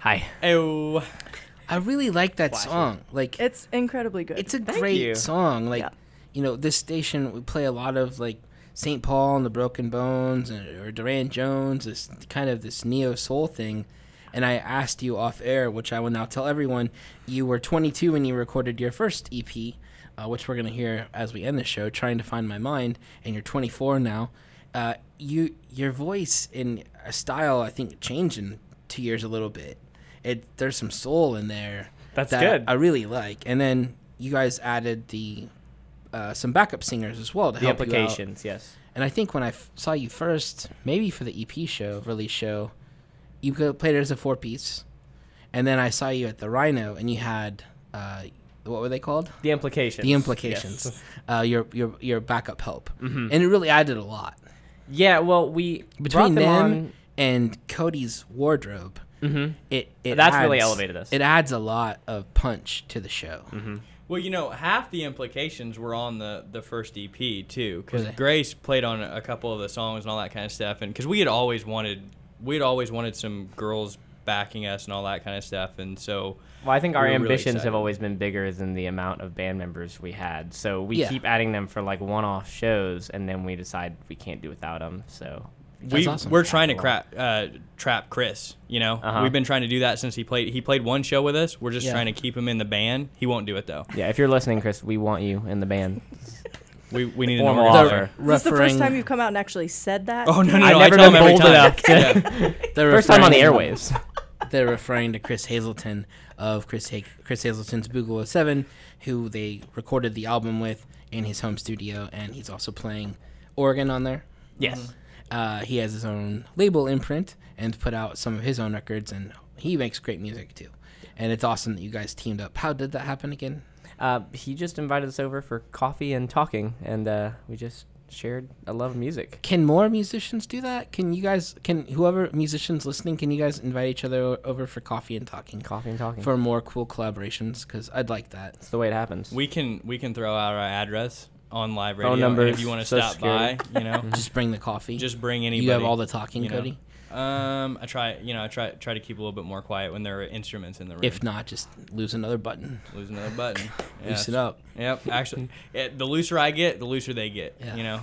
[SPEAKER 12] Hi.
[SPEAKER 13] Ew.
[SPEAKER 2] I really like that
[SPEAKER 12] Flashy.
[SPEAKER 2] song. Like
[SPEAKER 1] It's incredibly good.
[SPEAKER 2] it's a
[SPEAKER 12] Thank
[SPEAKER 2] great
[SPEAKER 12] you.
[SPEAKER 2] song. Like
[SPEAKER 1] Yeah.
[SPEAKER 2] you know, this station we play a lot of like St. Paul and the Broken Bones and, or Durand Jones, this kind of this neo soul thing. And I asked you off air, which I will now tell everyone, you were 22 when you recorded your first EP, uh, which we're gonna hear as we end the show. Trying to find my mind, and you're 24 now. Uh, you your voice in a style I think changed in two years a little bit. It there's some soul in there.
[SPEAKER 12] That's
[SPEAKER 2] that
[SPEAKER 12] good.
[SPEAKER 2] I really like. And then you guys added the uh, some backup singers as well to
[SPEAKER 12] The
[SPEAKER 2] help you out.
[SPEAKER 12] yes.
[SPEAKER 2] And I think when I f- saw you first, maybe for the EP show, release show, you go- played it as a four piece. And then I saw you at the Rhino, and you had uh, what were they called?
[SPEAKER 12] The implications.
[SPEAKER 2] The implications.
[SPEAKER 12] yes.
[SPEAKER 2] Uh, your your your backup help,
[SPEAKER 12] Mhm.
[SPEAKER 2] and it really added a lot
[SPEAKER 12] Yeah, well, we
[SPEAKER 2] between
[SPEAKER 12] them
[SPEAKER 2] them
[SPEAKER 12] on-
[SPEAKER 2] and Cody's wardrobe.
[SPEAKER 12] Mhm.
[SPEAKER 2] it, it
[SPEAKER 12] That's really elevated us.
[SPEAKER 2] It adds a lot of punch to the show.
[SPEAKER 12] Mm-hmm.
[SPEAKER 13] Well, you know, half the implications were on the the first EP too, because Grace played on a couple of the songs and all that kind of stuff, and because we had always wanted, we had always wanted some girls backing us and all that kind of stuff, and so.
[SPEAKER 12] Well, I think our
[SPEAKER 13] were really
[SPEAKER 12] ambitions
[SPEAKER 13] excited.
[SPEAKER 12] have always been bigger than the amount of band members we had. So we
[SPEAKER 13] Yeah.
[SPEAKER 12] keep adding them for like one-off shows, and then we decide we can't do without them. So
[SPEAKER 13] we we're trying to crap, uh, trap Chris. You know,
[SPEAKER 12] Uh-huh.
[SPEAKER 13] we've been trying to do that since he played. He played one show with us. We're just
[SPEAKER 12] Yeah.
[SPEAKER 13] trying to keep him in the band. He won't do it though.
[SPEAKER 12] Yeah, if you're listening, Chris, we want you in the band.
[SPEAKER 13] We we need an
[SPEAKER 12] Formal
[SPEAKER 13] organizer.
[SPEAKER 12] offer.
[SPEAKER 1] Is this the first time you've come out and actually said that?
[SPEAKER 13] Oh, no, no,
[SPEAKER 12] I've
[SPEAKER 13] no, I
[SPEAKER 12] never
[SPEAKER 13] tell
[SPEAKER 12] been
[SPEAKER 13] him
[SPEAKER 12] bold enough to-
[SPEAKER 13] Yeah.
[SPEAKER 2] They're
[SPEAKER 12] First time on the airwaves.
[SPEAKER 2] They're referring to Chris Hazelton of Chris ha- Chris Hazelton's Boogaloo Seven, who they recorded the album with in his home studio, and he's also playing organ on there.
[SPEAKER 12] Yes.
[SPEAKER 2] Uh, he has his own label imprint and put out some of his own records, and he makes great music too. And it's awesome that you guys teamed up. How did that happen again?
[SPEAKER 12] Uh, he just invited us over for coffee and talking, and uh, we just shared a love of music.
[SPEAKER 2] Can more musicians do that? Can you guys? Can whoever musicians listening? Can you guys invite each other o- over for coffee and talking?
[SPEAKER 12] Coffee and talking.
[SPEAKER 2] for more cool collaborations because I'd like that.
[SPEAKER 12] It's the way it happens.
[SPEAKER 13] We can we can throw out our address on live radio.
[SPEAKER 12] Phone
[SPEAKER 13] and if you want to
[SPEAKER 12] Social
[SPEAKER 13] stop by, you know,
[SPEAKER 2] Just bring the coffee.
[SPEAKER 13] Just bring anybody.
[SPEAKER 2] You have all the talking,
[SPEAKER 13] you know.
[SPEAKER 2] Cody?
[SPEAKER 13] Um, I try, you know, I try try to keep a little bit more quiet when there are instruments in the room.
[SPEAKER 2] If not, just lose another button.
[SPEAKER 13] lose another button.
[SPEAKER 2] Loosen up.
[SPEAKER 13] Yep. Actually, yeah, the looser I get, the looser they get.
[SPEAKER 2] Yeah.
[SPEAKER 13] You know.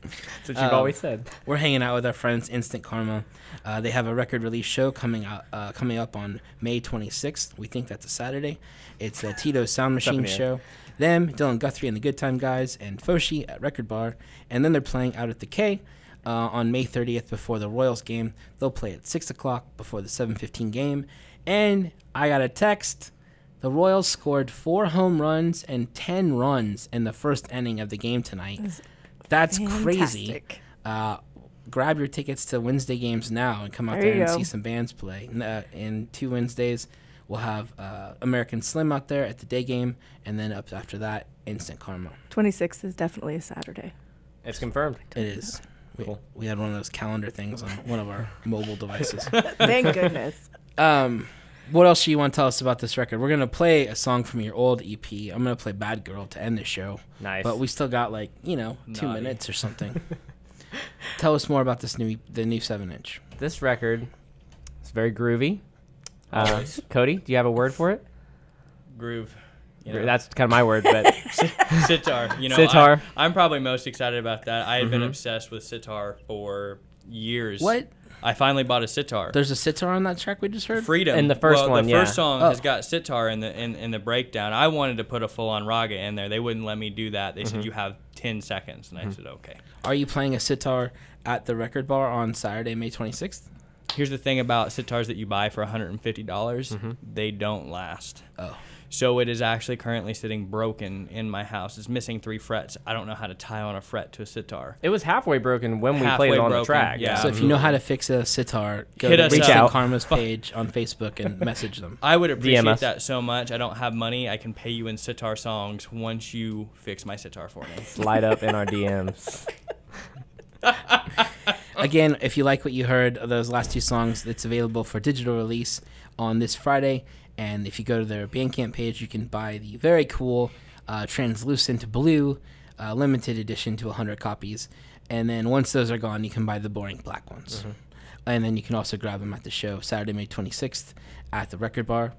[SPEAKER 12] That's what you've always said.
[SPEAKER 2] We're hanging out with our friends Instant Karma. Uh, they have a record release show coming out uh, coming up on May 26th. We think that's a Saturday. It's a Tito's Sound
[SPEAKER 12] It's up in
[SPEAKER 2] Machine show. Them, Dylan Guthrie and the Good Time Guys, and Foshi at Record Bar, and then they're playing out at the K. Uh, on May 30th before the Royals game, they'll play at six o'clock before the 7:15 game, and I got a text. The Royals scored four home runs and 10 runs in the first inning of the game tonight. That's crazy. Uh, grab your tickets to Wednesday games now and come out
[SPEAKER 1] There
[SPEAKER 2] there, and
[SPEAKER 1] go.
[SPEAKER 2] see some bands play. N- Uh, in two Wednesdays, we'll have uh, American Slim out there at the day game, and then up after that, Instant Karma.
[SPEAKER 1] 26th is definitely a Saturday.
[SPEAKER 12] It's confirmed.
[SPEAKER 2] It is. We, we had one of those calendar things on one of our mobile devices.
[SPEAKER 1] Thank goodness.
[SPEAKER 2] Um, what else do you want to tell us about this record? We're gonna play a song from your old EP. I'm gonna play "Bad Girl" to end the show.
[SPEAKER 12] Nice.
[SPEAKER 2] But we still got like you know two
[SPEAKER 13] Naughty.
[SPEAKER 2] minutes or something. tell us more about this new the new seven inch.
[SPEAKER 12] This record is very groovy. Uh, Cody, do you have a word for it?
[SPEAKER 13] Groove. You know.
[SPEAKER 12] That's kind of my word, but
[SPEAKER 13] sitar. You know,
[SPEAKER 12] Sitar.
[SPEAKER 13] I, am probably most excited about that. I had been
[SPEAKER 2] Mm-hmm.
[SPEAKER 12] Mhm.
[SPEAKER 13] obsessed with sitar for years.
[SPEAKER 2] What?
[SPEAKER 13] I finally bought a sitar.
[SPEAKER 2] There's a sitar on that track we just heard.
[SPEAKER 13] Freedom.
[SPEAKER 12] In the first
[SPEAKER 13] well,
[SPEAKER 12] one,
[SPEAKER 13] the
[SPEAKER 12] yeah.
[SPEAKER 13] first song
[SPEAKER 2] Oh.
[SPEAKER 13] has got sitar in the in, in the breakdown. I wanted to put a full on raga in there. They wouldn't let me do that. They
[SPEAKER 2] Mm-hmm.
[SPEAKER 13] said you have ten seconds, and I said okay.
[SPEAKER 2] Are you playing a sitar at the record bar on Saturday, May 26th?
[SPEAKER 13] Here's the thing about sitars that you buy for 150 dollars.
[SPEAKER 2] Mm-hmm.
[SPEAKER 13] They don't last.
[SPEAKER 2] Oh.
[SPEAKER 13] So it is actually currently sitting broken in my house. It's missing three frets. I don't know how to tie on a fret to a sitar.
[SPEAKER 12] it was halfway broken when we
[SPEAKER 13] Halfway
[SPEAKER 12] played it on
[SPEAKER 13] broken,
[SPEAKER 12] the track.
[SPEAKER 13] yeah.
[SPEAKER 2] So if you know how to fix a sitar, go
[SPEAKER 13] Hit
[SPEAKER 2] to
[SPEAKER 13] us
[SPEAKER 2] Reach
[SPEAKER 13] up.
[SPEAKER 2] Out Karma's page on Facebook and message them.
[SPEAKER 13] I would appreciate
[SPEAKER 12] us.
[SPEAKER 13] that so much. I don't have money. I can pay you in sitar songs once you fix my sitar for me.
[SPEAKER 12] Slide up in our DMs.
[SPEAKER 2] Again, if you like what you heard of those last two songs, it's available for digital release on this Friday. And if you go to their Bandcamp page, you can buy the very cool uh, translucent blue uh, limited edition to 100 copies. And then once those are gone, you can buy the boring black ones. And then you can also grab them at the show Saturday, May 26th at the Record Bar.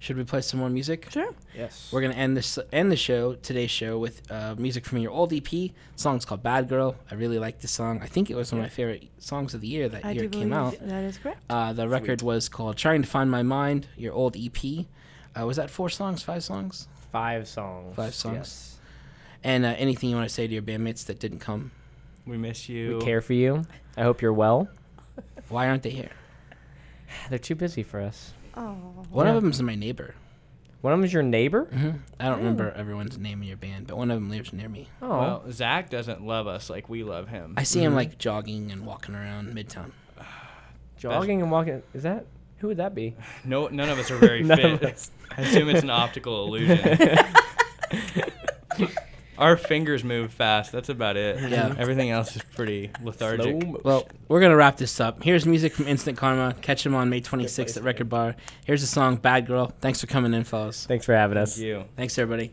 [SPEAKER 2] Should we play some more music?
[SPEAKER 1] Sure.
[SPEAKER 12] Yes.
[SPEAKER 2] We're gonna end this end the show today's show with uh, music from your old EP. The song's called "Bad Girl." I really like this song. I think it was one of my favorite songs of the year that
[SPEAKER 1] I
[SPEAKER 2] year
[SPEAKER 1] do
[SPEAKER 2] it came out.
[SPEAKER 1] that is correct.
[SPEAKER 2] Uh, the record was called "Trying to Find My Mind." Your old EP. Uh, was that four songs? Five songs?
[SPEAKER 12] Five songs.
[SPEAKER 2] Five songs.
[SPEAKER 12] Yes.
[SPEAKER 2] And uh, anything you want to say to your bandmates that didn't come?
[SPEAKER 13] We miss you.
[SPEAKER 12] We care for you. I hope you're well.
[SPEAKER 2] Why aren't they here?
[SPEAKER 12] They're too busy for us.
[SPEAKER 1] Oh.
[SPEAKER 2] One
[SPEAKER 12] Yeah.
[SPEAKER 2] of is my neighbor.
[SPEAKER 12] One of them is your neighbor.
[SPEAKER 2] hmm I don't remember everyone's name in your band, but one of them lives near me.
[SPEAKER 12] Oh,
[SPEAKER 13] Well, Zach doesn't love us like we love him.
[SPEAKER 2] I see him like jogging and walking around Midtown.
[SPEAKER 12] jogging and walking. Is that who would that be?
[SPEAKER 13] No, none of us are very
[SPEAKER 12] None
[SPEAKER 13] fit. I assume it's an optical illusion. Our fingers move fast. That's about it.
[SPEAKER 2] Yeah.
[SPEAKER 13] Everything else is pretty lethargic.
[SPEAKER 2] Well, we're gonna wrap this up. Here's music from Instant Karma. Catch them on May 26th at Record Bar. Here's the song "Bad Girl." Thanks for coming in, fellas.
[SPEAKER 12] Thanks for having us.
[SPEAKER 13] Thank you.
[SPEAKER 2] Thanks, everybody.